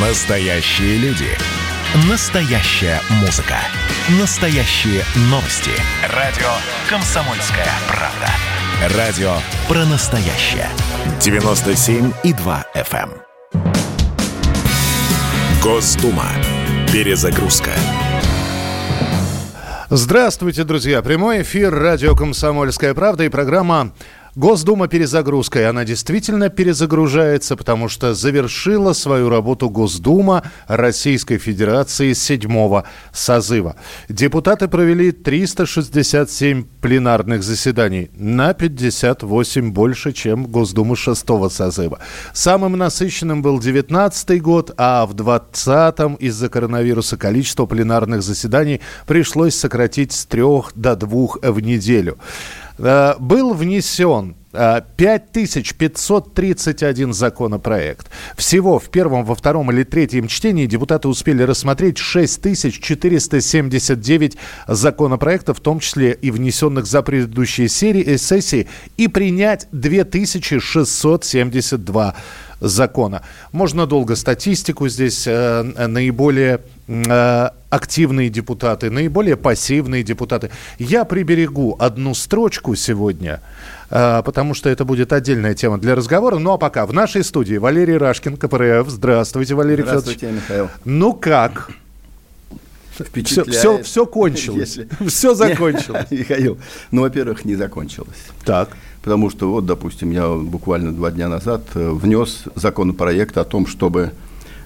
Настоящие люди. Настоящая музыка. Настоящие новости. Радио «Комсомольская правда». Радио про настоящее. 97,2 FM. эм. Госдума. Перезагрузка. Здравствуйте, друзья. Прямой эфир радио «Комсомольская правда» и программа Госдума перезагрузка, и она действительно перезагружается, потому что завершила свою работу Госдума Российской Федерации седьмого созыва. Депутаты провели 367 пленарных заседаний, на 58 больше, чем Госдума шестого созыва. Самым насыщенным был 19 год, а в 20-м из-за коронавируса количество пленарных заседаний пришлось сократить с трех до двух в неделю. Э, был внесен 5531 законопроект. Всего в первом, во втором или третьем чтении депутаты успели рассмотреть 6479 законопроектов, в том числе и внесенных за предыдущие серии, э, сессии, и принять 2672 закона. Можно долго статистику здесь э, наиболее э, активные депутаты, наиболее пассивные депутаты. Я приберегу одну строчку сегодня, э, потому что это будет отдельная тема для разговора. Ну а пока в нашей студии Валерий Рашкин, КПРФ. Здравствуйте, Валерий Здравствуйте, Федорович. Михаил. Ну как? Все, все, все кончилось. Если- Все закончилось. Михаил, ну, во-первых, не закончилось. Так. Потому что, вот, допустим, я буквально два дня назад э, внес законопроект о том, чтобы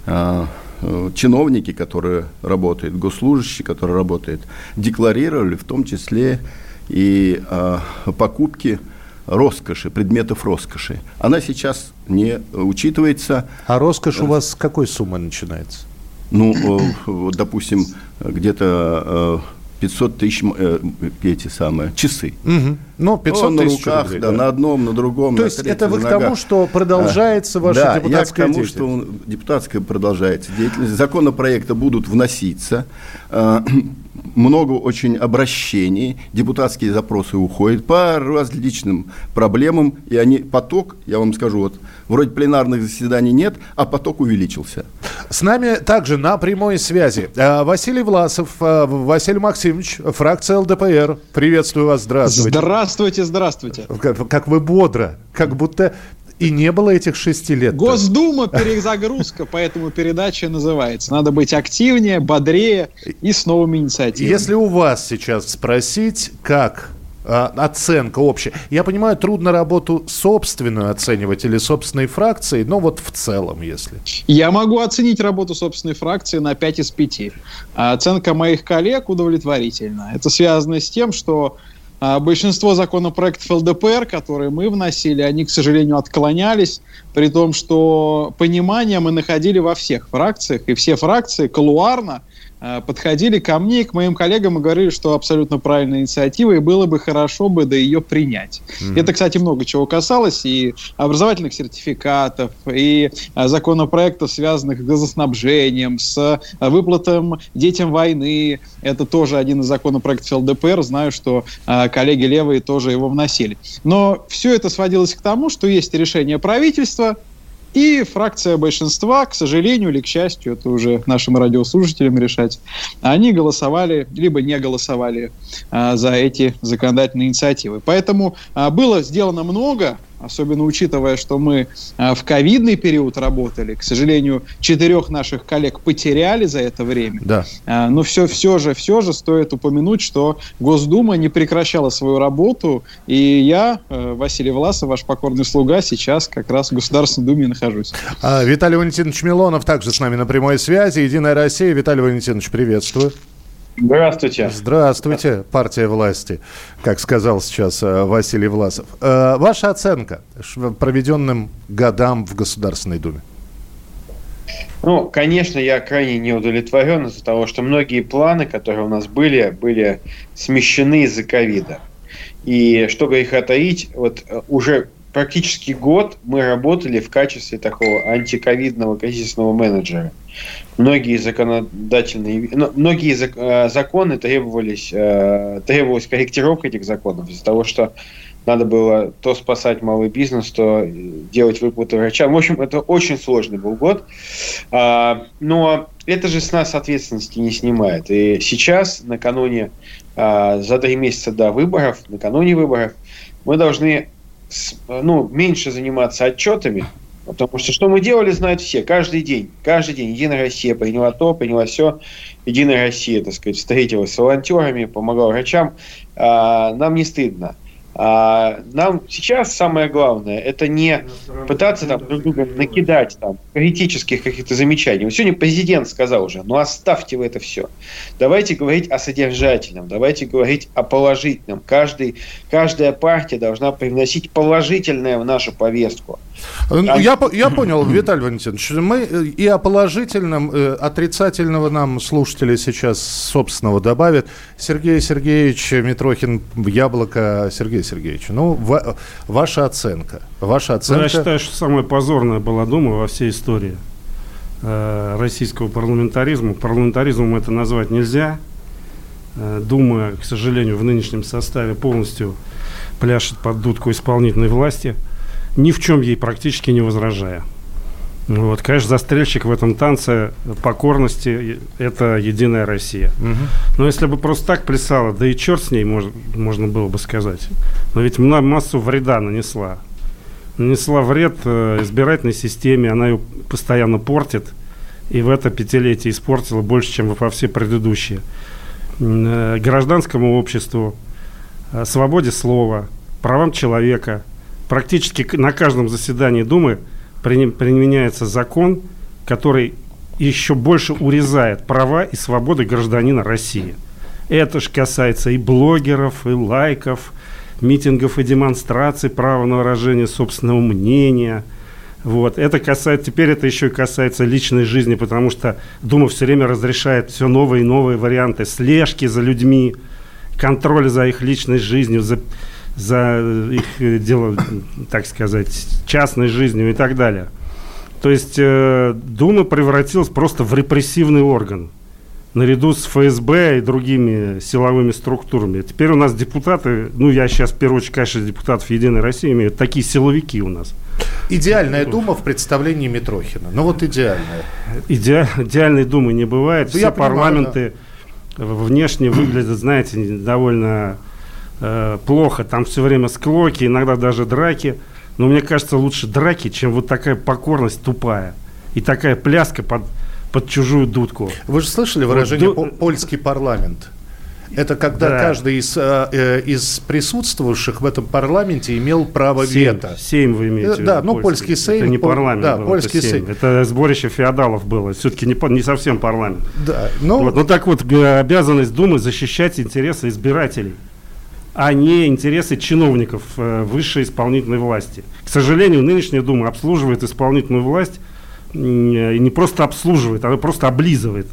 э, э, чиновники, которые работают, госслужащие, которые работают, декларировали в том числе и покупки роскоши, предметов роскоши. Она сейчас не учитывается. А роскошь у вас с какой суммы начинается? Ну, вот, допустим, где-то 500 тысяч э, эти самые часы. Мгм. Ну, 500 Ну, на тысяч руках, рублей, да, на одном, на другом. То на есть третьем, это вы к тому, что продолжается ваша да, депутатская я к тому, деятельность? что депутатская продолжается деятельность. Законопроекты будут вноситься. э, Много очень обращений, депутатские запросы уходят по различным проблемам, и они поток, я вам скажу, вот вроде пленарных заседаний нет, а поток увеличился. С нами также на прямой связи э, Василий Власов, э, Василий Максимович, фракция ЛДПР. Приветствую вас, здравствуйте. Здравствуйте, здравствуйте. Как, как вы бодро, как будто и не было этих шести лет. Госдума перезагрузка, поэтому передача называется. Надо быть активнее, бодрее и с новыми инициативами. Если у вас сейчас спросить, как а, оценка общая. Я понимаю, трудно работу собственную оценивать или собственной фракции, но вот в целом, если. Я могу оценить работу собственной фракции на 5 из 5. А оценка моих коллег удовлетворительна. Это связано с тем, что большинство законопроектов ЛДПР, которые мы вносили, они, к сожалению, отклонялись, при том, что понимание мы находили во всех фракциях, и все фракции колуарно а, подходили ко мне и к моим коллегам и говорили, что абсолютно правильная инициатива, и было бы хорошо бы до ее принять. Это, кстати, много чего касалось, и образовательных сертификатов, и а, законопроектов, связанных с газоснабжением, с а, выплатом детям войны. Это тоже один из законопроектов ЛДПР. Знаю, что коллеги левые тоже его вносили. Но все это сводилось к тому, что есть решение правительства, и фракция большинства, к сожалению или к счастью, это уже нашим радиослушателям решать, они голосовали, либо не голосовали а, за эти законодательные инициативы. Поэтому а, было сделано много, особенно учитывая, что мы а, в ковидный период работали. К сожалению, четырех наших коллег потеряли за это время. Да. А, Но все, все же, все же стоит упомянуть, что Госдума не прекращала свою работу, и я, э, Василий Власов, ваш покорный слуга, сейчас как раз в Государственной Думе нахожусь. А, Виталий Валентинович Милонов также с нами на прямой связи. Единая Россия. Виталий Валентинович, приветствую. Здравствуйте. Здравствуйте, партия власти, как сказал сейчас э, Василий Власов. Э, Ваша оценка проведенным годам в Государственной Думе? Ну, конечно, я крайне не удовлетворен из-за того, что многие планы, которые у нас были, были смещены из-за ковида. И что греха таить, вот э, уже практически год мы работали в качестве такого антиковидного кризисного менеджера. Многие законодательные, ну, многие э, законы требовались, э, требовалась корректировка этих законов из-за того, что надо было то спасать малый бизнес, то делать выплаты врачам. В общем, это очень сложный был год. А, но это же с нас ответственности не снимает. И сейчас, накануне, а, за три месяца до выборов, накануне выборов, мы должны ну, меньше заниматься отчетами, Потому что что мы делали, знают все. Каждый день. Каждый день. Единая Россия приняла то, приняла все. Единая Россия, так сказать, встретилась с волонтерами, помогала врачам. А, нам не стыдно. А нам сейчас самое главное это не пытаться там друг друга накидать там критических каких-то замечаний. Сегодня президент сказал уже, ну оставьте вы это все. Давайте говорить о содержательном, давайте говорить о положительном. Каждый, каждая партия должна привносить положительное в нашу повестку. Ну, я, я понял, Виталий Валентинович, мы э, и о положительном, э, отрицательного нам слушатели сейчас собственного добавят. Сергей Сергеевич Митрохин, Яблоко, Сергей Сергеевич, ну, ва, ваша оценка. Ваша оценка... Ну, я считаю, что самая позорная была Дума во всей истории э, российского парламентаризма. Парламентаризмом это назвать нельзя. Э, Дума, к сожалению, в нынешнем составе полностью пляшет под дудку исполнительной власти – ни в чем ей практически не возражая. Вот, конечно, застрельщик в этом танце покорности – это «Единая Россия». Угу. Но если бы просто так плясала, да и черт с ней, можно, можно было бы сказать. Но ведь массу вреда нанесла. Нанесла вред э, избирательной системе, она ее постоянно портит. И в это пятилетие испортила больше, чем во все предыдущие. Э, гражданскому обществу, э, свободе слова, правам человека – практически на каждом заседании Думы применяется закон, который еще больше урезает права и свободы гражданина России. Это же касается и блогеров, и лайков, митингов и демонстраций, права на выражение собственного мнения. Вот. Это касается, теперь это еще и касается личной жизни, потому что Дума все время разрешает все новые и новые варианты слежки за людьми, контроля за их личной жизнью, за за их э, дело, так сказать, частной жизнью и так далее. То есть э, Дума превратилась просто в репрессивный орган наряду с ФСБ и другими силовыми структурами. Теперь у нас депутаты, ну я сейчас в первую очередь, конечно, депутатов Единой России имею, такие силовики у нас. Идеальная дума в представлении Митрохина. Ну вот идеальная. Иде, идеальной думы не бывает. Все я парламенты понимаю, да. внешне выглядят, знаете, довольно э, плохо, там все время склоки, иногда даже драки. Но мне кажется, лучше драки, чем вот такая покорность тупая. И такая пляска под, под чужую дудку. Вы же слышали выражение вот, «польский парламент»? Это когда да. каждый из, э, э, из присутствующих в этом парламенте имел право Сейм, вето. Сейм вы имеете э, Да, ну польский сейм. Это не парламент да, был, польский это сейм. Это сборище феодалов было. Все-таки не, не совсем парламент. Да, ну... Вот, ну так вот, обязанность Думы защищать интересы избирателей а не интересы чиновников э, высшей исполнительной власти. К сожалению, нынешняя Дума обслуживает исполнительную власть, и не просто обслуживает, она просто облизывает,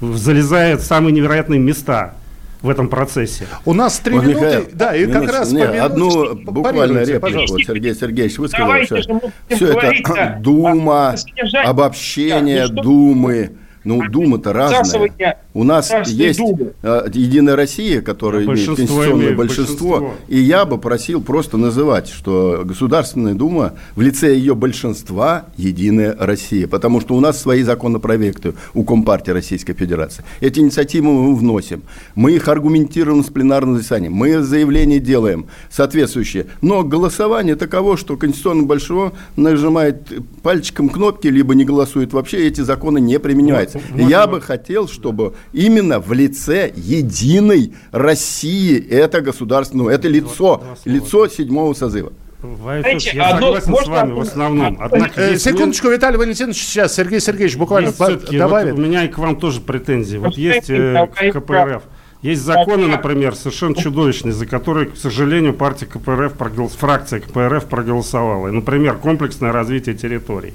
залезает в самые невероятные места в этом процессе. У нас три минуты, Михаил, да, и как раз нет, одну буквально реплику, вот Сергей Сергеевич высказал, что все это Дума, обобщение Думы, ну, Дума-то разная. У нас есть э, Единая Россия, которая имеет конституционное большинство, большинство, и я бы просил просто называть, что Государственная Дума в лице ее большинства Единая Россия, потому что у нас свои законопроекты у Компартии Российской Федерации. Эти инициативы мы вносим, мы их аргументируем с пленарным заседанием, мы заявления делаем соответствующие, но голосование таково, что конституционное большинство нажимает пальчиком кнопки, либо не голосует. Вообще, эти законы не применяются. Вот, я бы хотел, чтобы именно в лице единой России это государство, ну, это лицо, лицо седьмого созыва. Знаете, я одно, согласен можно... с вами в основном. Однако, э, секундочку, Виталий Валентинович, сейчас Сергей Сергеевич буквально добавит. Вот у меня и к вам тоже претензии. Вот есть э, КПРФ, есть законы, например, совершенно чудовищные, за которые, к сожалению, партия КПРФ, проголос... фракция КПРФ проголосовала. И, например, комплексное развитие территорий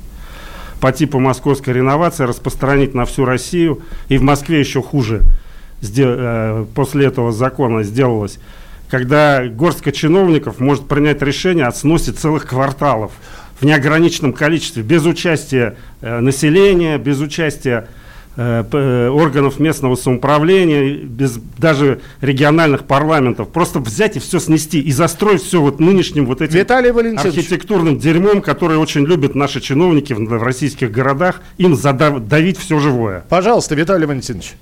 по типу московской реновации распространить на всю Россию. И в Москве еще хуже э, после этого закона сделалось. Когда горстка чиновников может принять решение о сносе целых кварталов в неограниченном количестве, без участия э, населения, без участия органов местного самоуправления, без даже региональных парламентов. Просто взять и все снести и застроить все вот нынешним вот этим Виталий архитектурным дерьмом, который очень любят наши чиновники в, в российских городах, им задавить все живое. Пожалуйста, Виталий Валентинович.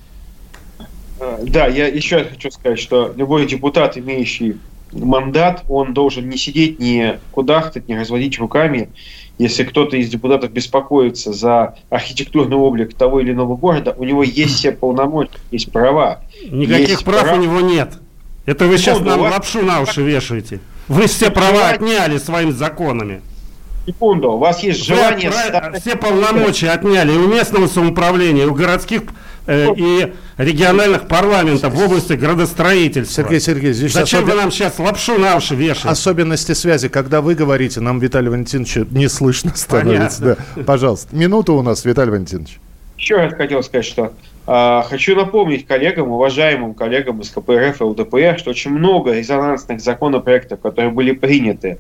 Э, да, я еще хочу сказать, что любой депутат, имеющий мандат, он должен не сидеть, не кудахтать, не разводить руками если кто-то из депутатов беспокоится за архитектурный облик того или иного города, у него есть все полномочия, есть права. Никаких есть прав прав у него нет. Это вы сейчас нам вас... лапшу на уши вешаете. Вы все права отняли своими законами. Секунду, у вас есть желание... Вы все полномочия отняли и у местного самоуправления, и у городских э, и региональных парламентов в области градостроительства. Сергей Сергеевич, здесь Зачем особен... вы нам сейчас лапшу на уши вешаете? Особенности связи, когда вы говорите, нам Виталий Валентинович не слышно становится. Да. Пожалуйста, минуту у нас, Виталий Валентинович. Еще раз хотел сказать, что э, хочу напомнить коллегам, уважаемым коллегам из КПРФ и ЛДПР, что очень много резонансных законопроектов, которые были приняты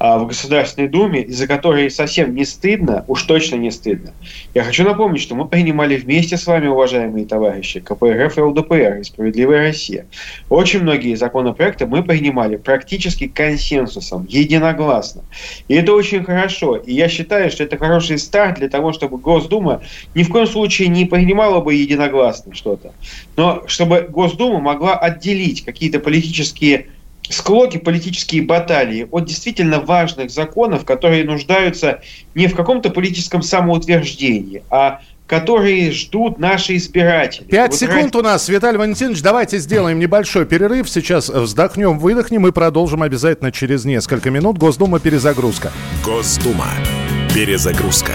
в Государственной Думе, из-за которой совсем не стыдно, уж точно не стыдно. Я хочу напомнить, что мы принимали вместе с вами, уважаемые товарищи, КПРФ и ЛДПР и «Справедливая Россия». Очень многие законопроекты мы принимали практически консенсусом, единогласно. И это очень хорошо. И я считаю, что это хороший старт для того, чтобы Госдума ни в коем случае не принимала бы единогласно что-то, но чтобы Госдума могла отделить какие-то политические склоки, политические баталии от действительно важных законов, которые нуждаются не в каком-то политическом самоутверждении, а которые ждут наши избиратели. Пять вот секунд раз... у нас, Виталий Валентинович. Давайте сделаем небольшой перерыв. Сейчас вздохнем, выдохнем и продолжим обязательно через несколько минут. Госдума перезагрузка. Госдума перезагрузка.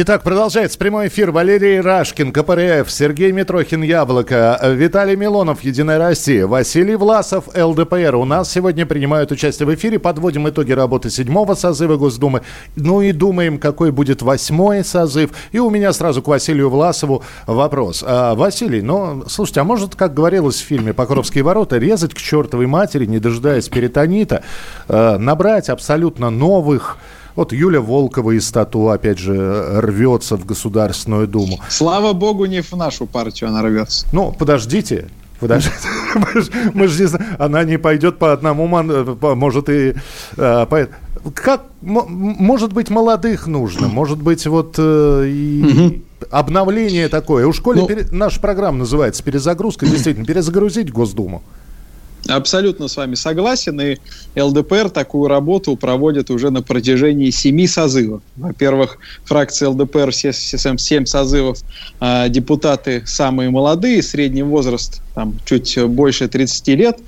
Итак, продолжается прямой эфир. Валерий Рашкин, КПРФ, Сергей Митрохин, Яблоко, Виталий Милонов, Единая Россия, Василий Власов, ЛДПР. У нас сегодня принимают участие в эфире. Подводим итоги работы седьмого созыва Госдумы. Ну и думаем, какой будет восьмой созыв. И у меня сразу к Василию Власову вопрос. А, Василий, ну, слушайте, а может, как говорилось в фильме «Покровские ворота», резать к чертовой матери, не дожидаясь перитонита, э, набрать абсолютно новых вот Юля Волкова из «Стату», опять же, рвется в Государственную Думу. Слава богу, не в нашу партию она рвется. Ну, подождите, Подождите, мы же не знаем, она не пойдет по одному, может и... А, как, может быть, молодых нужно, может быть, вот э, и обновление такое. У школе ну, наша программа называется «Перезагрузка», действительно, перезагрузить Госдуму. Абсолютно с вами согласен. И ЛДПР такую работу проводит уже на протяжении семи созывов. Во-первых, фракция ЛДПР все, все семь созывов э, депутаты самые молодые, средний возраст там чуть больше 30 лет.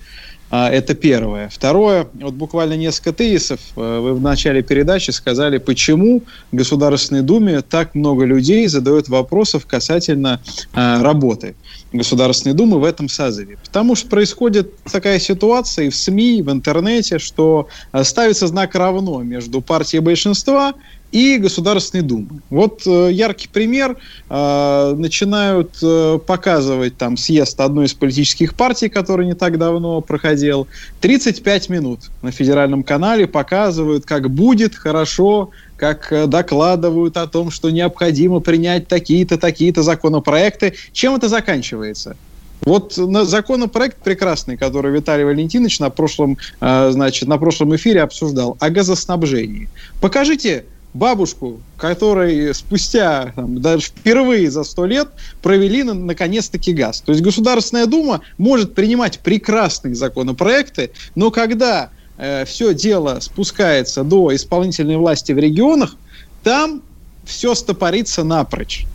А, это первое. Второе, вот буквально несколько тезисов. Э, вы в начале передачи сказали, почему в Государственной Думе так много людей задают вопросов касательно а, работы. Государственной Думы в этом созыве. Потому что происходит такая ситуация и в СМИ, и в интернете, что э, ставится знак равно между партией большинства и Государственной Думы. Вот э, яркий пример. Э, начинают э, показывать там съезд одной из политических партий, который не так давно проходил. 35 минут на федеральном канале показывают, как будет хорошо, как э, докладывают о том, что необходимо принять такие-то, такие-то законопроекты. Чем это заканчивается? Вот законопроект прекрасный, который Виталий Валентинович на прошлом, э, значит, на прошлом эфире обсуждал, о газоснабжении. Покажите бабушку, которой спустя, там, даже впервые за сто лет провели на, наконец-таки газ. То есть Государственная Дума может принимать прекрасные законопроекты, но когда э, все дело спускается до исполнительной власти в регионах, там все стопорится напрочь.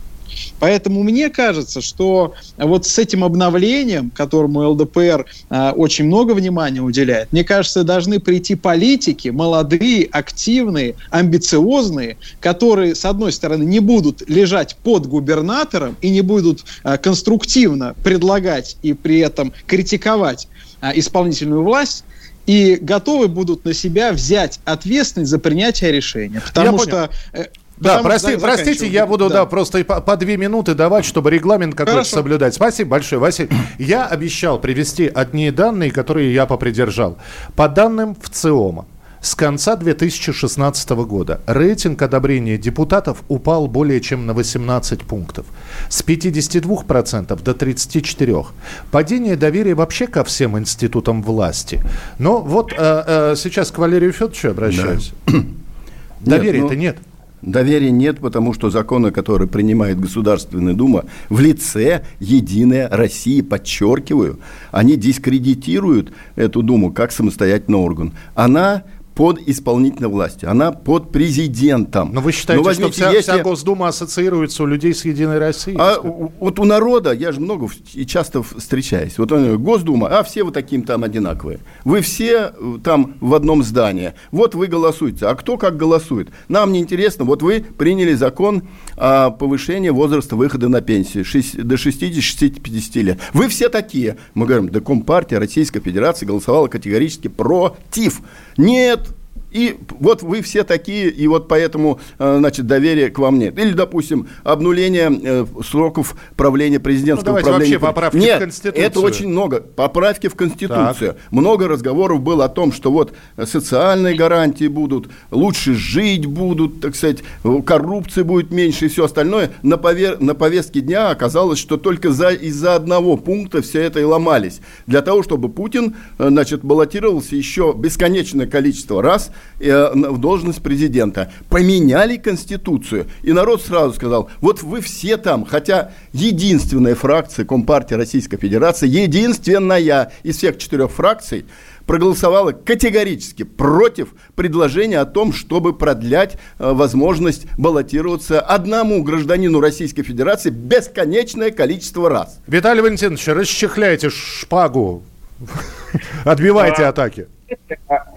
Поэтому мне кажется, что вот с этим обновлением, которому ЛДПР э, очень много внимания уделяет, мне кажется, должны прийти политики, молодые, активные, амбициозные, которые, с одной стороны, не будут лежать под губернатором и не будут э, конструктивно предлагать и при этом критиковать э, исполнительную власть, и готовы будут на себя взять ответственность за принятие решения. Потому что э, да, прости, простите, я буду да. Да, просто по, по две минуты давать, чтобы регламент какой-то соблюдать. Спасибо большое, Василий. Я обещал привести одни данные, которые я попридержал. По данным в ЦИОМа, с конца 2016 года рейтинг одобрения депутатов упал более чем на 18 пунктов. С 52% до 34%. Падение доверия вообще ко всем институтам власти. Но вот э, э, сейчас к Валерию Федоровичу обращаюсь. Да. Доверия-то нет. Ну... нет. Доверия нет, потому что законы, которые принимает Государственная Дума в лице Единая России, подчеркиваю, они дискредитируют эту Думу как самостоятельный орган. Она под исполнительной властью, она под президентом. Но вы считаете, Но что вся, если... вся Госдума ассоциируется у людей с Единой Россией? А, вот у народа, я же много и часто встречаюсь, вот он, Госдума, а все вы таким там одинаковые. Вы все э, там в одном здании. Вот вы голосуете. А кто как голосует? Нам не интересно. Вот вы приняли закон о повышении возраста выхода на пенсию 6, до 60-65 лет. Вы все такие. Мы говорим, да Компартия Российской Федерации голосовала категорически против. Нет, и вот вы все такие, и вот поэтому, э, значит, доверия к вам нет. Или, допустим, обнуление э, сроков правления президентского ну, правления. вообще поправки нет, в Конституцию. это очень много. Поправки в Конституцию. Так. Много разговоров было о том, что вот социальные гарантии будут, лучше жить будут, так сказать, коррупции будет меньше и все остальное. На, повер... на повестке дня оказалось, что только за... из-за одного пункта все это и ломались. Для того, чтобы Путин, э, значит, баллотировался еще бесконечное количество раз – Э, в должность президента. Поменяли Конституцию. И народ сразу сказал, вот вы все там, хотя единственная фракция Компартии Российской Федерации, единственная из всех четырех фракций, проголосовала категорически против предложения о том, чтобы продлять э, возможность баллотироваться одному гражданину Российской Федерации бесконечное количество раз. Виталий Валентинович, расчехляйте шпагу, отбивайте атаки.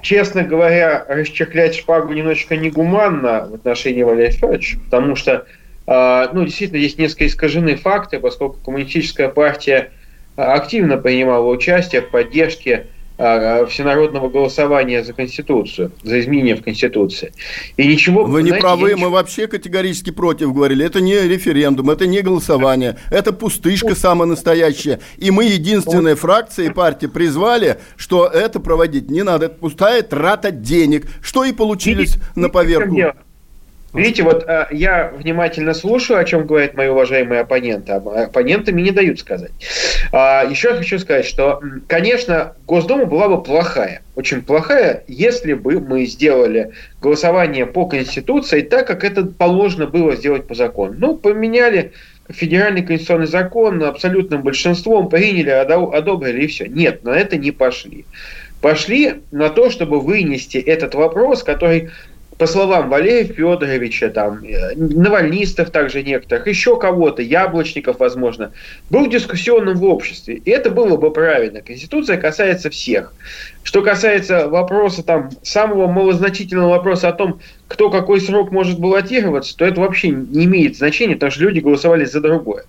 Честно говоря, расчехлять шпагу немножечко негуманно в отношении Валерия Федоровича, потому что, а, ну, действительно, есть несколько искажены факты, поскольку коммунистическая партия активно принимала участие в поддержке всенародного голосования за Конституцию, за изменения в Конституции. И ничего... Вы не знаете, правы, мы вообще категорически против говорили. Это не референдум, это не голосование, это пустышка самая настоящая. И мы единственная фракция и партия призвали, что это проводить не надо. Это пустая трата денег, что и получились на поверку. Видите, вот а, я внимательно слушаю, о чем говорят мои уважаемые оппоненты, оппоненты мне не дают сказать. А, еще хочу сказать, что, конечно, Госдума была бы плохая, очень плохая, если бы мы сделали голосование по Конституции так, как это положено было сделать по закону. Ну, поменяли федеральный конституционный закон абсолютным большинством, приняли, одобрили и все. Нет, на это не пошли. Пошли на то, чтобы вынести этот вопрос, который по словам Валерия Федоровича, там, э, навальнистов также некоторых, еще кого-то, яблочников, возможно, был дискуссионным в обществе. И это было бы правильно. Конституция касается всех. Что касается вопроса, там, самого малозначительного вопроса о том, кто какой срок может баллотироваться, то это вообще не имеет значения, потому что люди голосовали за другое.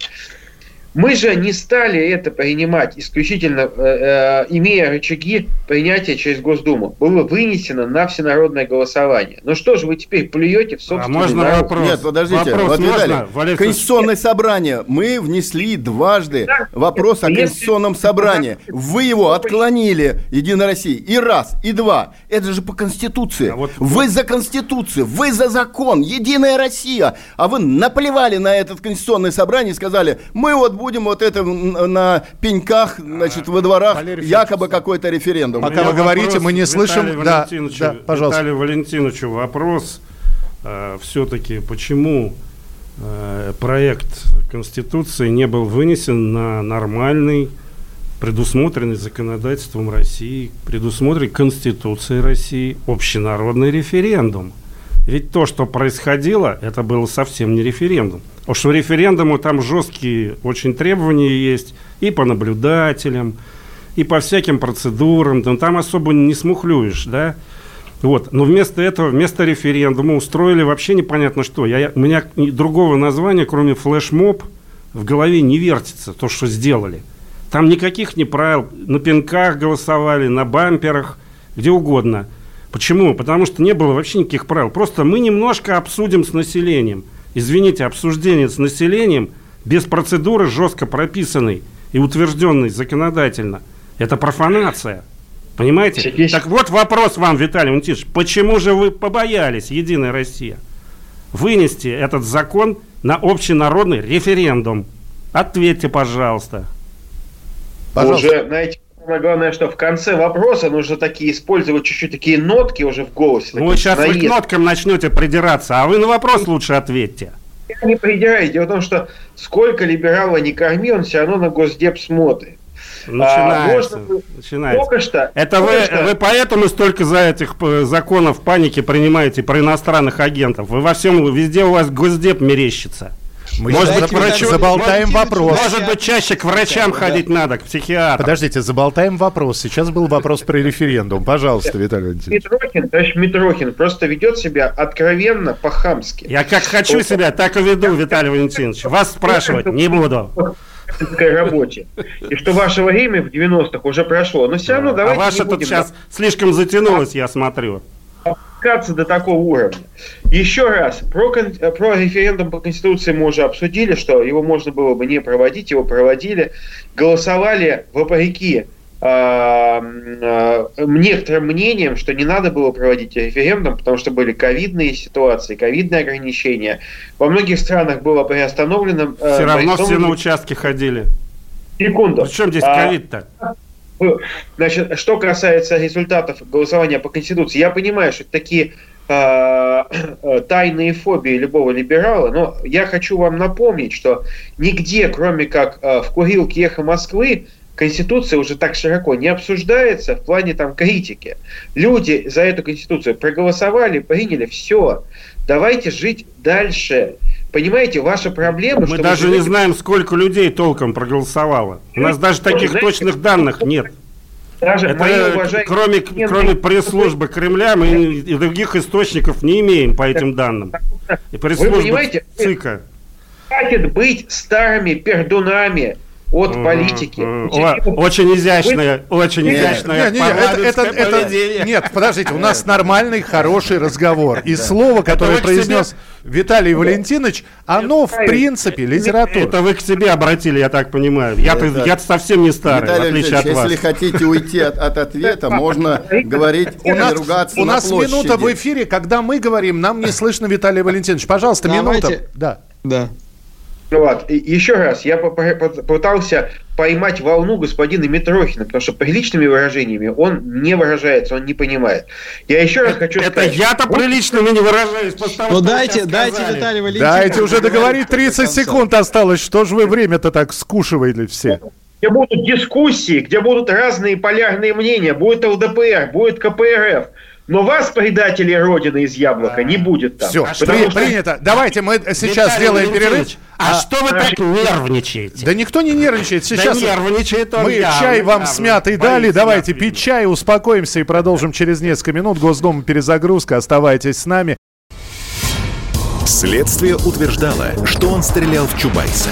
Мы же не стали это принимать исключительно, э, э, имея рычаги принятия через Госдуму. Было вынесено на всенародное голосование. Ну что же вы теперь плюете в собственный а можно народ? вопрос? Нет, подождите. Вопрос вот, можно? Валерий Конституционное собрание. Мы внесли дважды да, вопрос нет, о Конституционном если... собрании. Вы его отклонили, Единая Россия. И раз, и два. Это же по Конституции. А вот... Вы за Конституцию, вы за закон, Единая Россия. А вы наплевали на этот Конституционное собрание и сказали, мы вот будем вот это на пеньках, значит, во дворах Валерий якобы какой-то референдум. Пока вы говорите, мы не слышим. Да, да, пожалуйста. Виталию Валентиновичу вопрос. э, все-таки почему э, проект Конституции не был вынесен на нормальный, предусмотренный законодательством России, предусмотренный Конституцией России, общенародный референдум. Ведь то, что происходило, это было совсем не референдум. Потому что референдуму там жесткие очень требования есть и по наблюдателям, и по всяким процедурам. Там, там особо не смухлюешь, да? Вот. Но вместо этого, вместо референдума устроили вообще непонятно что. Я, у меня другого названия, кроме флешмоб, в голове не вертится то, что сделали. Там никаких не правил. На пинках голосовали, на бамперах, где угодно. Почему? Потому что не было вообще никаких правил. Просто мы немножко обсудим с населением. Извините, обсуждение с населением без процедуры жестко прописанной и утвержденной законодательно. Это профанация. Понимаете? Сергей Так вот вопрос вам, Виталий Валентинович. Почему же вы побоялись, Единая Россия, вынести этот закон на общенародный референдум? Ответьте, пожалуйста. Пожалуйста. Уже, знаете, самое главное, что в конце вопроса нужно такие использовать чуть-чуть такие нотки уже в голосе. Ну, вы сейчас вы к наезд. ноткам начнете придираться, а вы на вопрос лучше ответьте. Я не придираюсь. Дело в том, что сколько либерала не корми, он все равно на Госдеп смотрит. Начинается. можно было- начинается. Только что... Это вы, только что- вы поэтому столько за этих э, законов паники принимаете про иностранных агентов. Вы во всем, везде у вас госдеп мерещится. Мы Может быть, врачу- заболтаем вопрос. Может быть, чаще к врачам ходить надо, к психиатру. Подождите, заболтаем вопрос. Сейчас был вопрос про референдум. Пожалуйста, Виталий Валентинович. Митрохин, товарищ Митрохин, просто ведет себя откровенно по-хамски. Я как хочу себя, так и веду, Виталий Валентинович. Вас спрашивать не буду. такой работе. И что ваше время в 90-х уже прошло. Но все равно А давайте ваше не тут сейчас слишком затянулось, я смотрю. Опускаться до такого уровня. Еще раз, про, про референдум по Конституции мы уже обсудили, что его можно было бы не проводить, его проводили. Голосовали вопреки а, а, некоторым мнениям, что не надо было проводить референдум, потому что были ковидные ситуации, ковидные ограничения. Во многих странах было приостановлено... э, Все равно все на участке ходили. Секунду. Причем здесь А, ковид-то? Значит, что касается результатов голосования по Конституции, я понимаю, что это такие э, э, тайные фобии любого либерала, но я хочу вам напомнить, что нигде, кроме как э, в курилке «Эхо Москвы», Конституция уже так широко не обсуждается в плане там критики. Люди за эту Конституцию проголосовали, приняли, все. Давайте жить дальше. Понимаете, ваша проблема, Мы даже не живете- знаем, сколько людей толком проголосовало. У нас даже таких Знаете, точных данных нет. даже Это уважаемые кроме, кроме пресс-службы Кремля мы и других источников не имеем по этим данным. И пресс-служба ЦИКа. хватит быть старыми пердунами от политики. Очень изящное, очень изящное. Нет, подождите, у нас нормальный, хороший разговор. И слово, которое произнес Виталий Валентинович, оно, в принципе, литература. Это вы к себе обратили, я так понимаю. Я-то Это- я совсем не старый, в Виталий отличие от вас. если хотите уйти от, от ответа, можно говорить У и нас, ругаться у на нас минута в эфире, когда мы говорим, нам не слышно Виталий Валентинович. Пожалуйста, минута. Да. Да. Ладно, и еще раз, я пытался поймать волну господина Митрохина, потому что приличными выражениями он не выражается, он не понимает. Я еще раз хочу Это сказать... я-то вот приличными не выражаюсь. того, Ну дайте, дайте сказали. Виталий Валентинович. Дайте уже договорить, до 30 конца. секунд осталось. Что же вы время-то так скушиваете все? где будут дискуссии, где будут разные полярные мнения, будет ЛДПР, будет КПРФ, но вас, предатели Родины из Яблока, не будет там. Все, Потому что- принято. Давайте мы сейчас Виталий сделаем перерыв. Валентинович, А, что вы так нервничаете? Да никто не нервничает. Сейчас Да нервничает он мы явно, чай вам явно. с мятой Боится дали. Давайте пить чай, успокоимся и продолжим через несколько минут. Госдума перезагрузка. Оставайтесь с нами. Следствие утверждало, что он стрелял в Чубайса.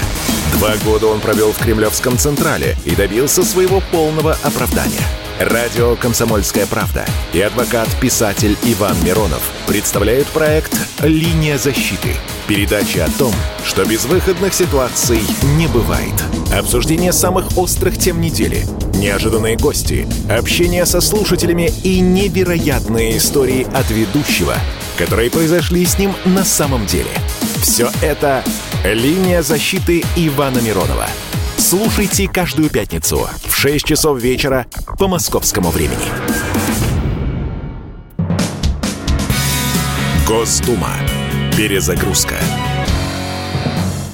Два года он провел в Кремлевском Централе и добился своего полного оправдания. Радио «Комсомольская правда» и адвокат-писатель Иван Миронов представляют проект «Линия защиты». Передача о том, что безвыходных ситуаций не бывает. Обсуждение самых острых тем недели, неожиданные гости, общение со слушателями и невероятные истории от ведущего, которые произошли с ним на самом деле. Все это «Линия защиты» Ивана Миронова. слушайте каждую пятницу в 6 часов вечера по московскому времени. Госдума. Перезагрузка.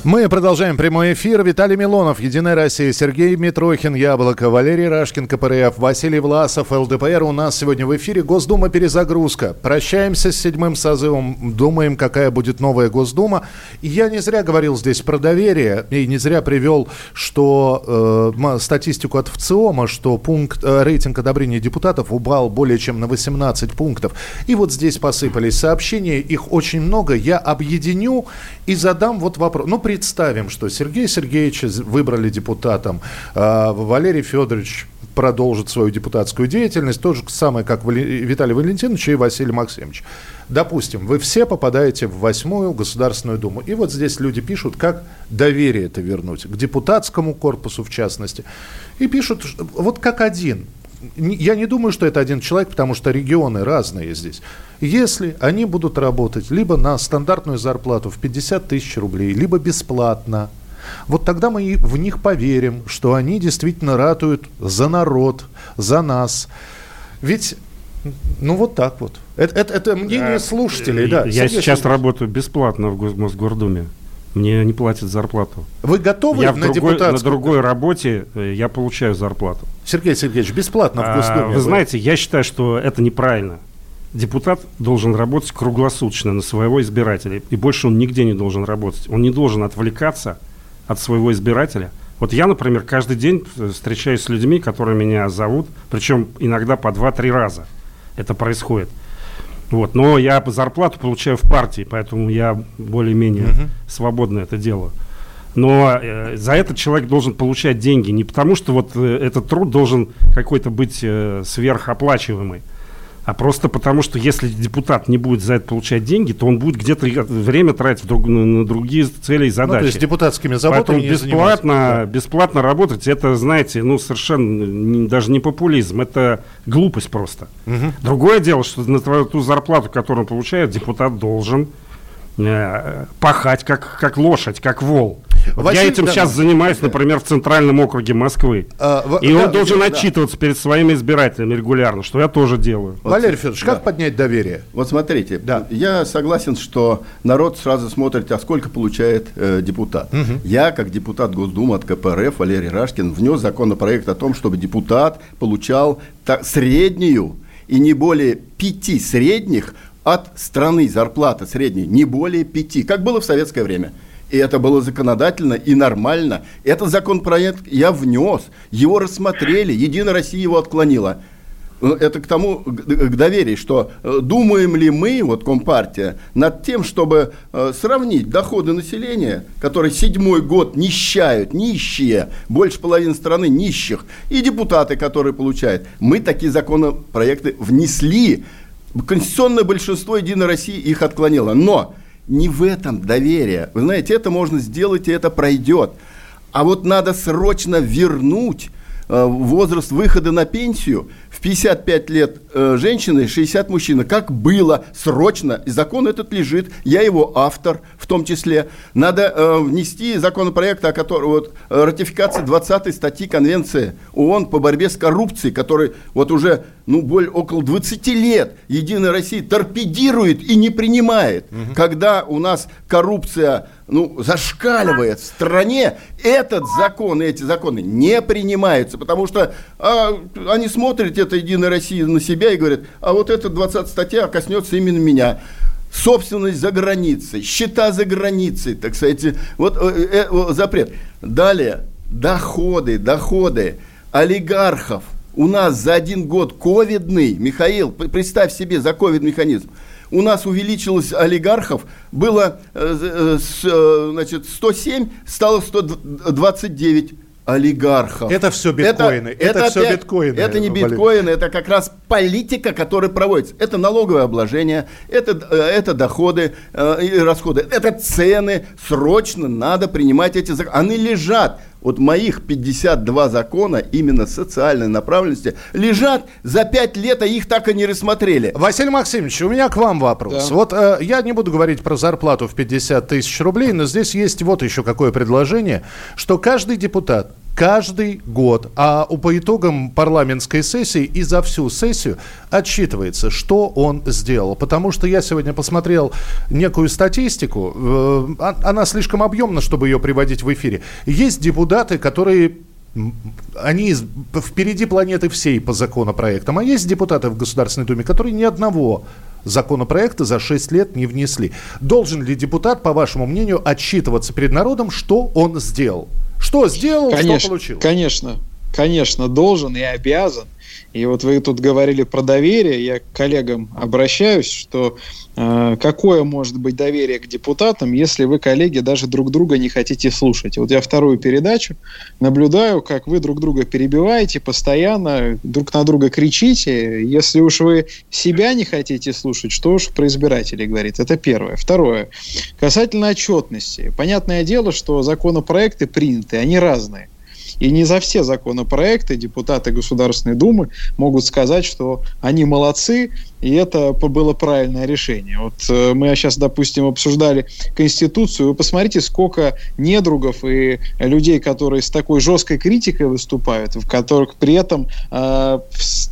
Мы продолжаем прямой эфир. Виталий Милонов, Единая Россия, Сергей Митрохин, Яблоко, Валерий Рашкин, КПРФ, Василий Власов, ЛДПР. У нас сегодня в эфире Госдума перезагрузка. Прощаемся с седьмым созывом, думаем, какая будет новая Госдума. Я не зря говорил здесь про доверие, и не зря привел, что э, статистику от ВЦИОМа, что пункт, э, рейтинг одобрения депутатов упал более чем на 18 пунктов. И вот здесь посыпались сообщения, их очень много. Я объединю и задам вот вопрос. Ну, при представим, что Сергей Сергеевич выбрали депутатом, а Валерий Федорович продолжит свою депутатскую деятельность, то же самое, как Виталий Валентинович и Василий Максимович. Допустим, вы все попадаете в восьмую Государственную Думу. И вот здесь люди пишут, как доверие это вернуть, к депутатскому корпусу в частности. И пишут, вот как один я не думаю, что это один человек, потому что регионы разные здесь. Если они будут работать либо на стандартную зарплату в 50 тысяч рублей, либо бесплатно, вот тогда мы в них поверим, что они действительно ратуют за народ, за нас. Ведь, ну вот так вот. Это, это, это мнение слушателей, да. Я Сергей сейчас Сергеевич. работаю бесплатно в Мосгордуме. Мне не платят зарплату. Вы готовы я на другой, На другой работе э, я получаю зарплату. Сергей Сергеевич, бесплатно в Госдуме. А, вы, знаете, я считаю, что это неправильно. Депутат должен работать круглосуточно на своего избирателя. И больше он нигде не должен работать. Он не должен отвлекаться от своего избирателя. Вот я, например, каждый день э, встречаюсь с людьми, которые меня зовут, причем иногда по два-три раза это происходит. Вот, но я зарплату получаю в партии, поэтому я более-менее uh-huh. свободно это делаю. Но э, за этот человек должен получать деньги не потому, что вот э, этот труд должен какой-то быть э, сверхоплачиваемый, а просто потому, что если депутат не будет за это получать деньги, то он будет где-то время тратить друг, на другие цели и задачи. Ну, то есть депутатскими заботами Поэтому бесплатно, да. бесплатно работать, это, знаете, ну, совершенно не, даже не популизм, это глупость просто. Угу. Другое дело, что на твою, ту зарплату, которую он получает, депутат должен э, пахать как, как лошадь, как вол. Вот я этим да, сейчас да, занимаюсь, да. например, в Центральном округе Москвы. А, в, и да, он должен да, отчитываться перед своими избирателями регулярно, что я тоже делаю. Вот, Валерий Федорович, да. как поднять доверие? Вот смотрите, да. я согласен, что народ сразу смотрит, а сколько получает э, депутат. Угу. Я, как депутат Госдумы от КПРФ, Валерий Рашкин, внес законопроект о том, чтобы депутат получал та, среднюю и не более пяти средних от страны зарплата средняя, не более пяти, как было в советское время. И это было законодательно и нормально. Этот законопроект я внес, его рассмотрели, Единая Россия его отклонила. Ну, это к тому, к доверию, что э, думаем ли мы, вот Компартия, над тем, чтобы э, сравнить доходы населения, которые седьмой год нищают, нищие, больше половины страны нищих, и депутаты, которые получают. Мы такие законопроекты внесли. Конституционное большинство Единой России их отклонило. Но не в этом доверие. Вы знаете, это можно сделать, и это пройдет. А вот надо срочно вернуть э, возраст выхода на пенсию в 55 лет э, женщины, 60 мужчина. Как было срочно, закон этот лежит, я его автор в том числе. Надо э, внести законопроект, о котором вот, ратификация 20 статьи Конвенции ООН по борьбе с коррупцией, который вот уже ну, более, около 20 лет Единая Россия торпедирует и не принимает. Угу. Когда у нас коррупция ну, зашкаливает в стране, этот закон и эти законы не принимаются, потому что а, они смотрят, это Единая Россия, на себя и говорят, а вот эта 20 статья коснется именно меня собственность за границей, счета за границей, так сказать, вот э, э, запрет. Далее, доходы, доходы олигархов, у нас за один год ковидный, Михаил, представь себе, за ковид механизм, у нас увеличилось олигархов, было э, э, э значит, 107, стало 129 олигархов. Это все биткоины. Это, это, это все опять, биткоины. Это не биткоины, это как раз политика, которая проводится. Это налоговое обложение, это, это доходы и расходы, это цены. Срочно надо принимать эти законы. Они лежат. Вот моих 52 закона именно социальной направленности лежат за 5 лет, а их так и не рассмотрели. Василий Максимович, у меня к вам вопрос. Да. Вот э, я не буду говорить про зарплату в 50 тысяч рублей, но здесь есть вот еще какое предложение, что каждый депутат каждый год, а по итогам парламентской сессии и за всю сессию отчитывается, что он сделал. Потому что я сегодня посмотрел некую статистику, э, а, она слишком объемна, чтобы ее приводить в эфире. Есть депутаты, которые они впереди планеты всей по законопроектам. А есть депутаты в Государственной Думе, которые ни одного законопроекта за 6 лет не внесли. Должен ли депутат, по вашему мнению, отчитываться перед народом, что он сделал? Что сделал, конечно, что получил? Конечно, конечно, должен и обязан. И вот вы тут говорили про доверие, я к коллегам обращаюсь, что э, какое может быть доверие к депутатам, если вы, коллеги, даже друг друга не хотите слушать. Вот я вторую передачу наблюдаю, как вы друг друга перебиваете, постоянно друг на друга кричите. Если уж вы себя не хотите слушать, что уж про избирателей говорит. Это первое. Второе. Касательно отчетности. Понятное дело, что законопроекты приняты, они разные. И не за все законопроекты депутаты Государственной Думы могут сказать, что они молодцы, и это было правильное решение. Вот э, мы сейчас, допустим, обсуждали Конституцию. Вы посмотрите, сколько недругов и людей, которые с такой жесткой критикой выступают, в которых при этом э,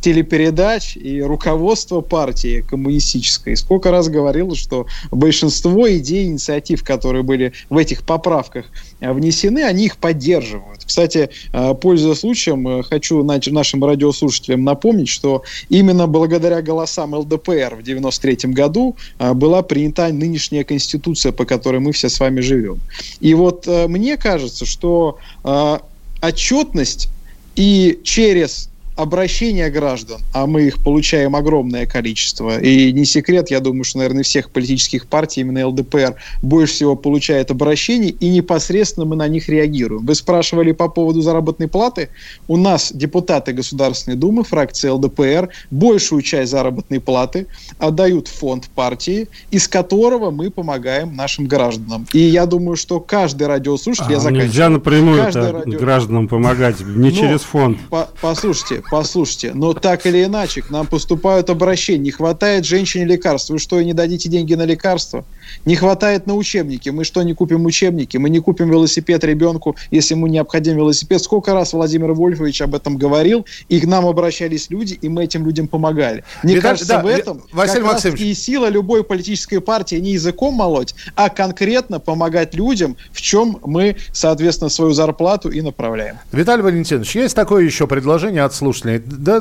телепередач и руководство партии коммунистической сколько раз говорило, что большинство идей, инициатив, которые были в этих поправках э, внесены, они их поддерживают. Кстати, э, пользуясь случаем, хочу нашим радиослушателям напомнить, что именно благодаря голосам ЛДПР в 93 году а, была принята нынешняя конституция, по которой мы все с вами живем. И вот э, мне кажется, что а, отчетность и через обращения граждан, а мы их получаем огромное количество, и не секрет, я думаю, что, наверное, всех политических партий, именно ЛДПР, больше всего получает обращений, и непосредственно мы на них реагируем. Вы спрашивали по поводу заработной платы. У нас депутаты Государственной Думы, фракции ЛДПР, большую часть заработной платы отдают в фонд партии, из которого мы помогаем нашим гражданам. И я думаю, что каждый радиослушатель, а, я заканчиваю. Нельзя напрямую радио... гражданам помогать, не Но, через фонд. По послушайте, послушайте, но так или иначе, к нам поступают обращения. Не хватает женщине лекарств. Вы что, не дадите деньги на лекарства? Не хватает на учебники. Мы что, не купим учебники? Мы не купим велосипед ребенку, если ему необходим велосипед. Сколько раз Владимир Вольфович об этом говорил, и к нам обращались люди, и мы этим людям помогали. Мне Виталий, кажется, да, в этом Василий как Максимович. раз и сила любой политической партии не языком молоть, а конкретно помогать людям, в чем мы, соответственно, свою зарплату и направляем. Виталий Валентинович, есть такое еще предложение от слушателей. Да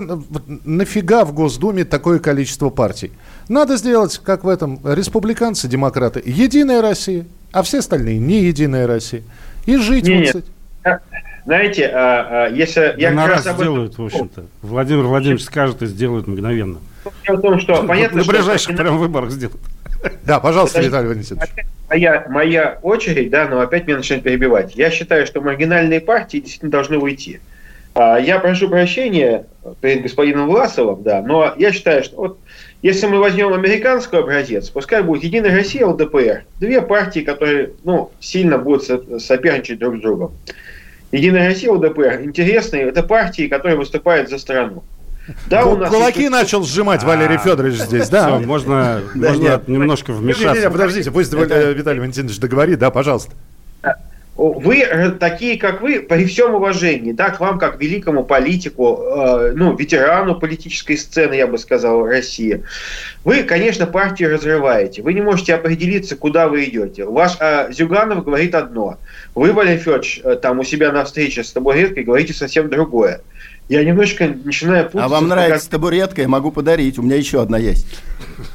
нафига в Госдуме такое количество партий? Надо сделать, как в этом, республиканцы, демократы, единая Россия, а все остальные не единая Россия. И жить не, вот нет. Знаете, а, а, если я на раз сделают, в общем-то. Владимир Владимирович скажет и сделает мгновенно. Дело в том, что понятно, на ближайших прям выборах сделают. Да, пожалуйста, Виталий Валентинович. Моя, моя очередь, да, но опять меня начинают перебивать. Я считаю, что маргинальные партии действительно должны уйти. А, я прошу прощения перед господином Власовым, да, но я считаю, что вот если мы возьмем американский образец, пускай будет Единая Россия, ЛДПР, две партии, которые ну, сильно будут соперничать друг с другом. Единая Россия, ЛДПР, интересные, это партии, которые выступают за страну. Да, у нас Кулаки есть... начал сжимать Валерий Федорович здесь, да? Можно немножко вмешаться. подождите, пусть Виталий Валентинович договорит, да, пожалуйста. Вы такие, как вы, при всем уважении, да, к вам как великому политику, э, ну, ветерану политической сцены, я бы сказал, России. Вы, конечно, партию разрываете. Вы не можете определиться, куда вы идете. Ваш э, Зюганов говорит одно. Вы, Валерий Федорович, э, там у себя на встрече с табуреткой говорите совсем другое. Я немножко начинаю путаться. А вам нравится как... табуретка? Я могу подарить. У меня еще одна есть.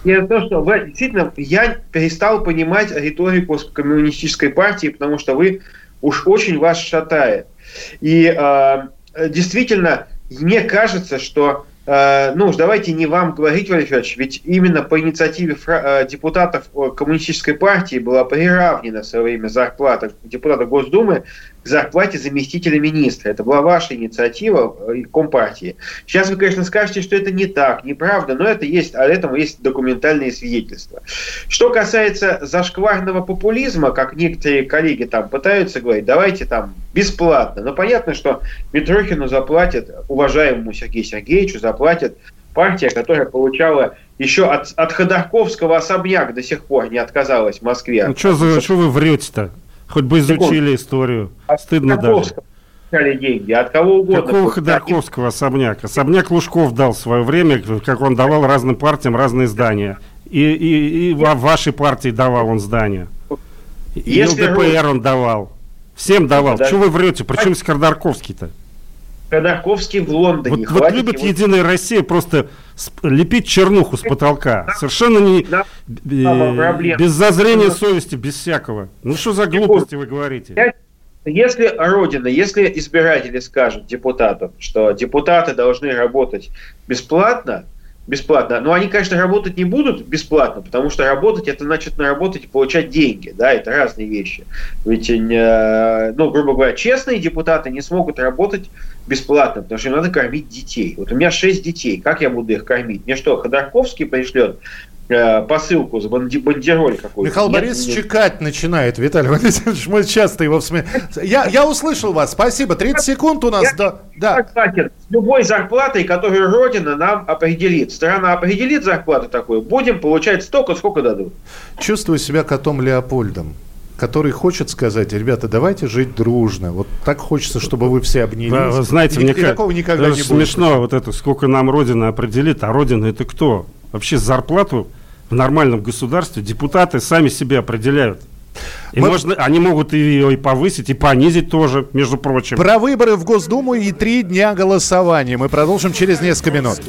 Дело в том, что вы, действительно, я перестал понимать риторику коммунистической партии, потому что вы уж очень вас шатает. И э, действительно, мне кажется, что Э, ну уж давайте не вам говорить, Валерий Федорович, ведь именно по инициативе э, депутатов Коммунистической партии была приравнена в свое время зарплата депутата Госдумы зарплате заместителя министра. Это была ваша инициатива э, Компартии. Сейчас вы, конечно, скажете, что это не так, неправда, но это есть, а этому есть документальные свидетельства. Что касается зашкварного популизма, как некоторые коллеги там пытаются говорить, давайте там бесплатно. Но понятно, что Митрохину заплатят, уважаемому Сергею Сергеевичу, заплатят партия, которая получала еще от, от Ходорковского особняк до сих пор не отказалась в Москве. Ну что, за, что вы врете-то? Хоть бы изучили историю. Стыдно даже. взяли деньги, от кого угодно. Какого Ходорковского особняк? Особняк Лужков дал в свое время, как он давал разным партиям разные здания. И, и, и в вашей партии давал он здания. И Если ЛДПР он давал. Всем давал. Да. Чего вы врете? Причем с Ходорковский-то? Ходорковский в Лондоне. Вот, вот любит его... Единая Россия просто лепить чернуху с потолка. Да. Совершенно не да. э, без зазрения совести, без всякого. Ну что за глупости вы говорите? Если Родина, если избиратели скажут депутатам, что депутаты должны работать бесплатно, бесплатно. Но они, конечно, работать не будут бесплатно, потому что работать это значит наработать и получать деньги, да, это разные вещи. Ведь, э, ну, грубо говоря, честные депутаты не смогут работать бесплатно, потому что им надо кормить детей. Вот у меня шесть детей, как я буду их кормить? Мне что, Ходорковский пришлет посылку с банди- бандероль какой-то. Михаил Борисович чекать начинает, Виталий Валентинович, мы часто его в Я, я услышал вас, спасибо. 30 секунд у нас. Я, да, да. С любой зарплатой, которую Родина нам определит. Страна определит зарплату такую, будем получать столько, сколько дадут. Чувствую себя котом Леопольдом который хочет сказать, ребята, давайте жить дружно. Вот так хочется, чтобы вы все обнялись. Да, вы знаете, и, мне и такого никогда не смешно, будет. Смешно вот это, сколько нам Родина определит, а Родина это кто? Вообще зарплату в нормальном государстве депутаты сами себе определяют. И Мы... можно, они могут ее и повысить, и понизить тоже, между прочим. Про выборы в Госдуму и три дня голосования. Мы продолжим через несколько минут.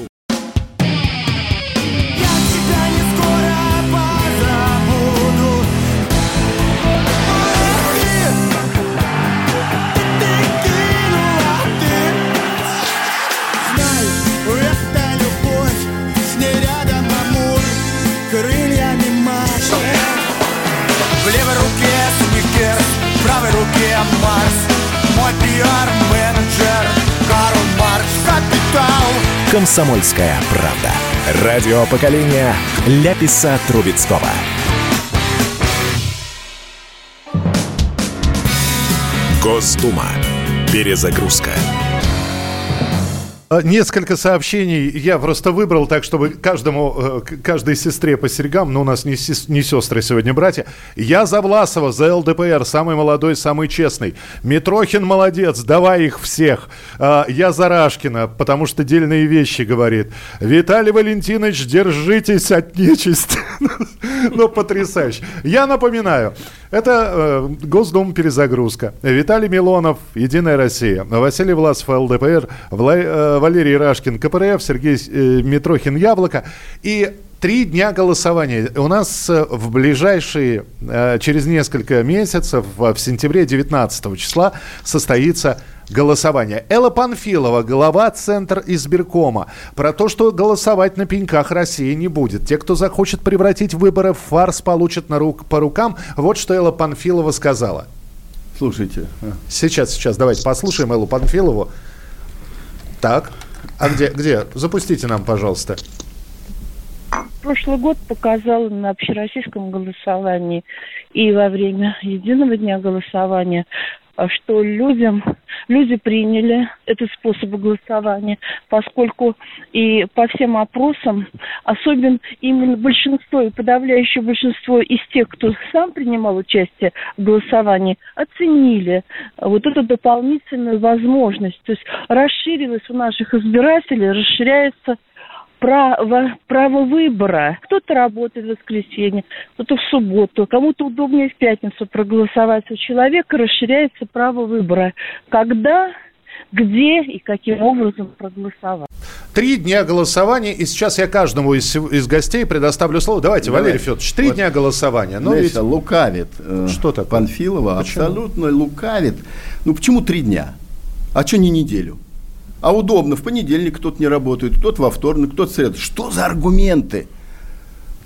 «Комсомольская правда». Радио поколения Ляписа Трубецкого. Госдума. Перезагрузка. А, несколько сообщений я просто выбрал так, чтобы каждому, э, каждой сестре по серьгам, но у нас не, не сестры сегодня, братья. Я за Власова, за ЛДПР, самый молодой, самый честный. Митрохин молодец, давай их всех. А, я за Рашкина, потому что дельные вещи говорит. Виталий Валентинович, держитесь от нечисти. Ну, потрясающе. Я напоминаю, это э, Госдума перезагрузка. Виталий Милонов, Единая Россия. Василий Власов, ЛДПР. Вла, э, Валерий Рашкин, КПРФ. Сергей э, Митрохин, Яблоко. И три дня голосования. У нас э, в ближайшие, э, через несколько месяцев, в сентябре 19 числа состоится голосования. Элла Панфилова, глава Центр избиркома, про то, что голосовать на пеньках России не будет. Те, кто захочет превратить выборы в фарс, получат на рук, по рукам. Вот что Элла Панфилова сказала. Слушайте. А. Сейчас, сейчас, давайте послушаем Эллу Панфилову. Так, а где, где? Запустите нам, пожалуйста. Прошлый год показал на общероссийском голосовании и во время единого дня голосования а что людям, люди приняли этот способ голосования, поскольку и по всем опросам, особенно именно большинство и подавляющее большинство из тех, кто сам принимал участие в голосовании, оценили вот эту дополнительную возможность. То есть расширилась у наших избирателей, расширяется право, право выбора. Кто-то работает в воскресенье, кто-то в субботу, кому-то удобнее в пятницу проголосовать. У человека расширяется право выбора. Когда где и каким образом проголосовать. Три дня голосования, и сейчас я каждому из, из гостей предоставлю слово. Давайте, Давай. Валерий Федорович, три вот. дня голосования. Но ведь... лукавит э, что такое? Панфилова, почему? абсолютно лукавит. Ну почему три дня? А что не неделю? А удобно, в понедельник кто-то не работает, кто-то во вторник, кто-то в среду. Что за аргументы?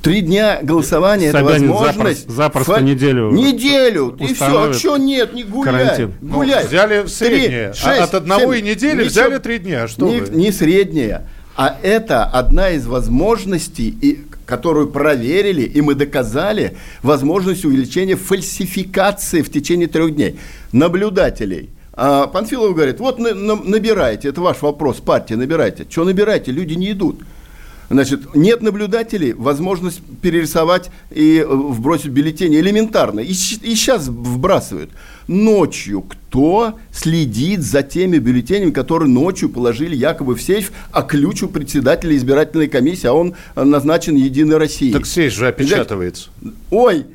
Три дня голосования Собянин это возможность. Запросто, запросто Фа... неделю. Неделю. И все. А что нет, не гуляй. Карантин. Гуляй. Ну, взяли среднее. Три, шесть, От одного 7. и недели Ничего. взяли три дня. Что не, вы? не среднее. А это одна из возможностей, и, которую проверили, и мы доказали, возможность увеличения фальсификации в течение трех дней. Наблюдателей – а Панфилов говорит, вот набирайте, это ваш вопрос, партия, набирайте. Что набирайте, люди не идут. Значит, нет наблюдателей, возможность перерисовать и э, вбросить бюллетени элементарно. И, и сейчас вбрасывают. Ночью кто следит за теми бюллетенями, которые ночью положили якобы в сейф, а ключ у председателя избирательной комиссии, а он э, назначен Единой Россией. Так сейф же опечатывается. Ой,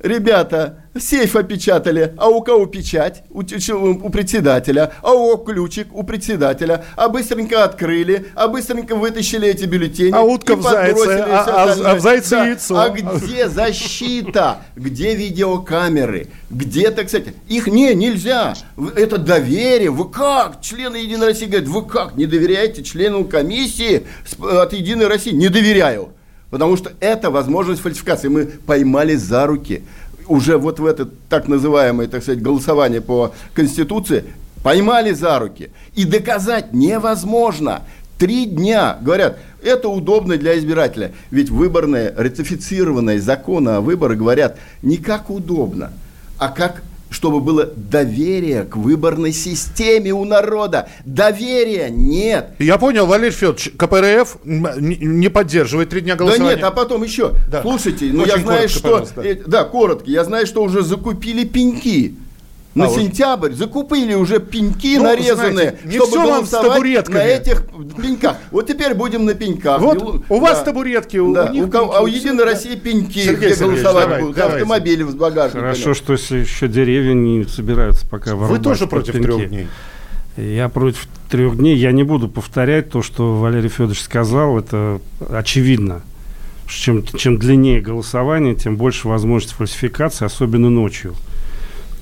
ребята, сейф опечатали, а у кого печать? У, у председателя, а у ключик у председателя, а быстренько открыли, а быстренько вытащили эти бюллетени. А утка в зайце, а, а, а в зайце да. яйцо. А где защита? Где видеокамеры? Где, так сказать, их не, нельзя. Это доверие. Вы как? Члены Единой России говорят, вы как? Не доверяете члену комиссии от Единой России? Не доверяю. Потому что это возможность фальсификации. Мы поймали за руки уже вот в это так называемое, так сказать, голосование по Конституции, поймали за руки. И доказать невозможно. Три дня, говорят, это удобно для избирателя. Ведь выборные, ратифицированные законы о выборах говорят не как удобно, а как чтобы было доверие к выборной системе у народа. Доверия нет. Я понял, Валерий Федорович, КПРФ не поддерживает три дня голосования. Да нет, а потом еще. Да. Слушайте, ну Очень я знаю, коротко, что... Э, да, коротко. Я знаю, что уже закупили пеньки на а сентябрь вот. закупили уже пеньки ну, нарезанные, знаете, чтобы голосовать на этих пеньках. Вот теперь будем на пеньках. Вот у вас да. табуретки, у, да. них у, кого, а у Единой России пеньки, Сергей где голосовать давай, будут, давайте. автомобили с багажниками. Хорошо, что еще деревья не собираются пока Вы тоже против пеньки. трех дней? Я против трех дней. Я не буду повторять то, что Валерий Федорович сказал. Это очевидно. Чем, чем длиннее голосование, тем больше возможность фальсификации, особенно ночью.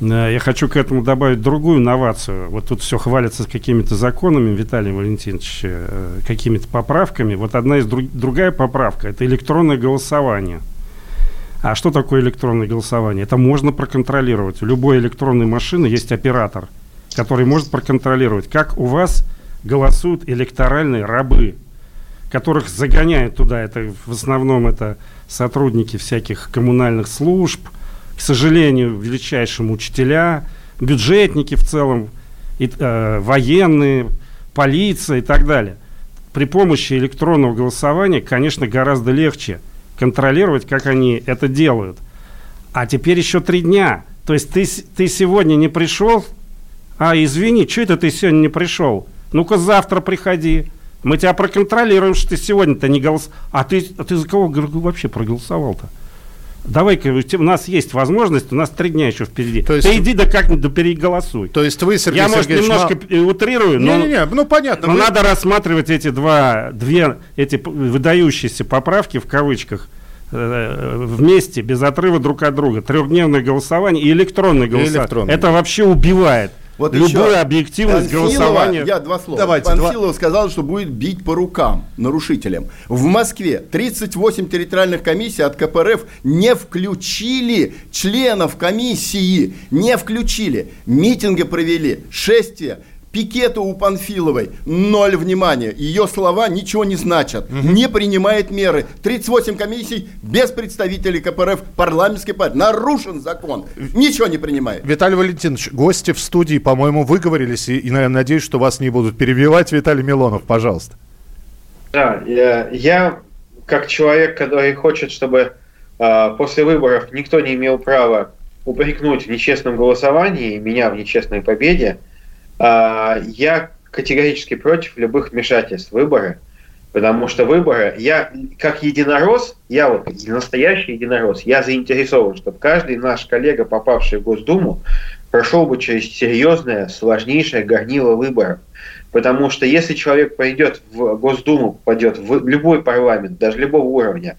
Я хочу к этому добавить другую инновацию. Вот тут все хвалится какими-то законами, Виталий Валентинович, э, какими-то поправками. Вот одна из друг, другая поправка – это электронное голосование. А что такое электронное голосование? Это можно проконтролировать. У любой электронной машины есть оператор, который может проконтролировать, как у вас голосуют электоральные рабы, которых загоняют туда. Это в основном это сотрудники всяких коммунальных служб – к сожалению, величайшим учителя, бюджетники в целом, и, э, военные, полиция и так далее. При помощи электронного голосования, конечно, гораздо легче контролировать, как они это делают. А теперь еще три дня. То есть ты, ты сегодня не пришел, а извини, что это ты сегодня не пришел? Ну-ка завтра приходи. Мы тебя проконтролируем, что ты сегодня-то не голосовал. А ты, а ты за кого вообще проголосовал-то? Давай-ка, у нас есть возможность, у нас три дня еще впереди. То есть, Ты иди да как-нибудь да переголосуй. То есть вы, Сергей Я, может, немножко мал... утрирую, но, не, не, не, ну, понятно, но вы... надо рассматривать эти два, две, эти выдающиеся поправки в кавычках э, вместе, без отрыва друг от друга. Трехдневное голосование и электронное голосование. И электронное. Это вообще убивает. Вот Любую объективность Панфилова, голосования. Я два слова. Давайте, Панфилов два... сказал, что будет бить по рукам нарушителям. В Москве 38 территориальных комиссий от КПРФ не включили членов комиссии. Не включили. Митинги провели. Шествия Пикету у Панфиловой ноль внимания. Ее слова ничего не значат. Угу. Не принимает меры. 38 комиссий без представителей КПРФ парламентской партии. Нарушен закон. Ничего не принимает. Виталий Валентинович, гости в студии, по-моему, выговорились. И, и наверное, надеюсь, что вас не будут перебивать. Виталий Милонов, пожалуйста. Да, я, я как человек, который хочет, чтобы э, после выборов никто не имел права упрекнуть в нечестном голосовании, меня в нечестной победе, я категорически против любых вмешательств в выборы, потому что выборы, я как единорос, я вот настоящий единорос, я заинтересован, чтобы каждый наш коллега, попавший в Госдуму, прошел бы через серьезное, сложнейшее горнило выборов. Потому что если человек пойдет в Госдуму, попадет в любой парламент, даже любого уровня,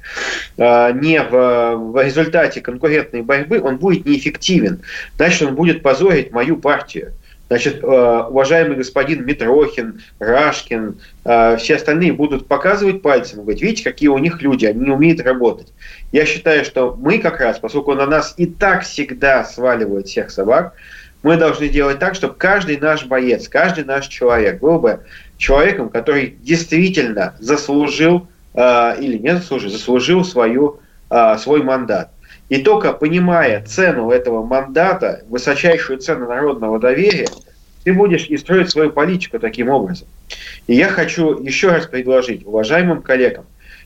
а, не в, в результате конкурентной борьбы, он будет неэффективен. Значит, он будет позорить мою партию. Значит, э, уважаемый господин Митрохин, Рашкин, э, все остальные будут показывать пальцем, говорить, видите, какие у них люди, они не умеют работать. Я считаю, что мы как раз, поскольку на нас и так всегда сваливают всех собак, мы должны делать так, чтобы каждый наш боец, каждый наш человек был бы человеком, который действительно заслужил э, или не заслужил, заслужил свою, свой мандат. И только понимая цену этого мандата, высочайшую цену народного доверия, ты будешь и строить свою политику таким образом. И я хочу еще раз предложить уважаемым коллегам,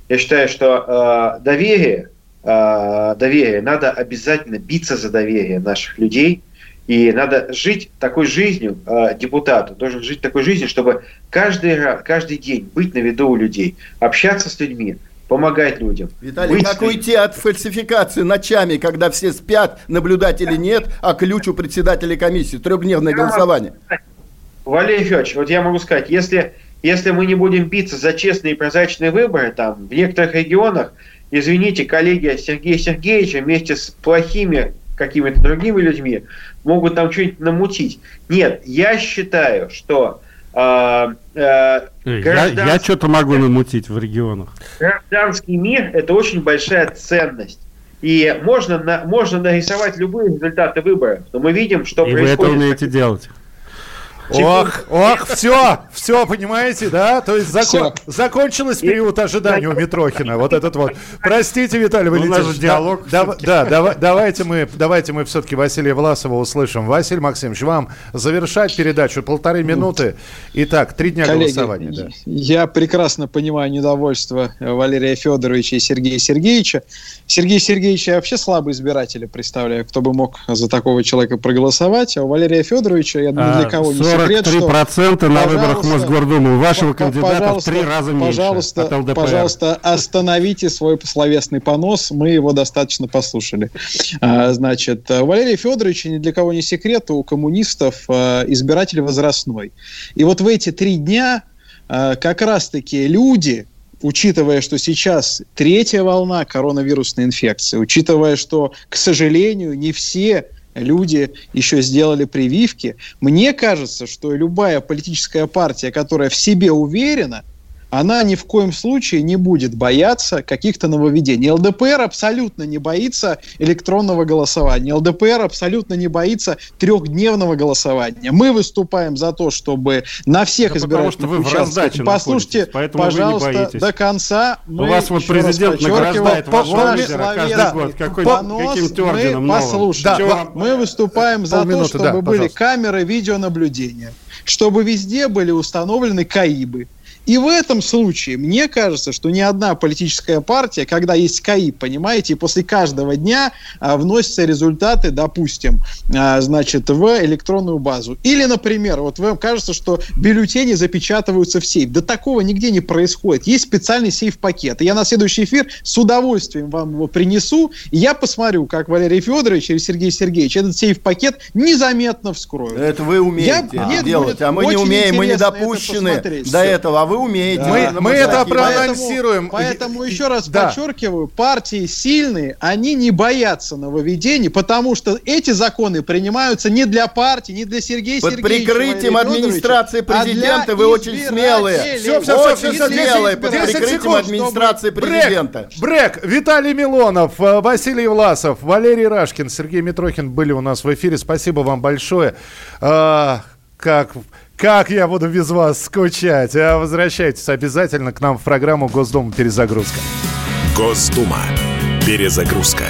Я считаю, что э, доверие, э, доверие, надо обязательно биться за доверие наших людей, и надо жить такой жизнью, э, депутату. Должен жить такой жизнью, чтобы каждый, каждый день быть на виду у людей, общаться с людьми, помогать людям. Виталий, быть как уйти от фальсификации ночами, когда все спят, наблюдателей нет, а ключ у председателя комиссии, трехдневное голосование? Валерий Федорович, вот я могу сказать, если, если мы не будем биться за честные и прозрачные выборы, там, в некоторых регионах, извините, коллеги Сергея Сергеевича вместе с плохими какими-то другими людьми могут там что-нибудь намутить. Нет, я считаю, что э, я, я что-то могу намутить в регионах. Гражданский мир – это очень большая ценность. И можно, на, можно нарисовать любые результаты выборов, но мы видим, что И происходит. И вы это умеете делать. Ох, ох, все, все, понимаете, да? То есть закон, закончилось период ожидания у Митрохина. Вот этот вот. Простите, Виталий ну, Валентинович. диалог. Да, да, да, давайте мы, давайте мы все-таки Василия Власова услышим. Василий Максимович, вам завершать передачу полторы минуты. Итак, три дня Коллеги, голосования. Да. Я прекрасно понимаю недовольство Валерия Федоровича и Сергея Сергеевича. Сергей Сергеевич я вообще слабый избиратель, представляю, кто бы мог за такого человека проголосовать. А у Валерия Федоровича, я думаю, для а, кого не секрет, что... 43% на выборах Мосгордумы. У вашего кандидата в три раза меньше пожалуйста, от ЛДПР. Пожалуйста, остановите свой словесный понос. Мы его достаточно послушали. А, значит, у Валерия Федоровича ни для кого не секрет, у коммунистов а, избиратель возрастной. И вот в эти три дня а, как раз-таки люди, учитывая, что сейчас третья волна коронавирусной инфекции, учитывая, что, к сожалению, не все люди еще сделали прививки, мне кажется, что любая политическая партия, которая в себе уверена – она ни в коем случае не будет бояться каких-то нововведений. ЛДПР абсолютно не боится электронного голосования. ЛДПР абсолютно не боится трехдневного голосования. Мы выступаем за то, чтобы на всех да избирательных участках... Послушайте, пожалуйста, до конца. У вас вот президент награждает вашего лидера каждый год. Какой, каким-то орденом Послушайте, да, мы выступаем за то, чтобы да, были камеры видеонаблюдения, чтобы везде были установлены КАИБы, и в этом случае, мне кажется, что ни одна политическая партия, когда есть КАИ, понимаете, после каждого дня а, вносятся результаты, допустим, а, значит, в электронную базу. Или, например, вот вам кажется, что бюллетени запечатываются в сейф. Да такого нигде не происходит. Есть специальный сейф-пакет. И я на следующий эфир с удовольствием вам его принесу, и я посмотрю, как Валерий Федорович или Сергей Сергеевич этот сейф-пакет незаметно вскроют. Это вы умеете я, это делать, а мы не умеем, мы не допущены это до этого, а вы умеете. Мы, мы это проанонсируем. Поэтому, поэтому еще раз да. подчеркиваю, партии сильные, они не боятся нововведений, потому что эти законы принимаются не для партии, не для Сергея Под Сергеевича. Под прикрытием администрации президента а вы очень смелые. Все, все, очень все, все, смелые под прикрытием секунд, администрации президента. Брек, Брек, Виталий Милонов, э, Василий Власов, Валерий Рашкин, Сергей Митрохин были у нас в эфире. Спасибо вам большое. А, как как я буду без вас скучать? А возвращайтесь обязательно к нам в программу Госдума Перезагрузка. Госдума Перезагрузка.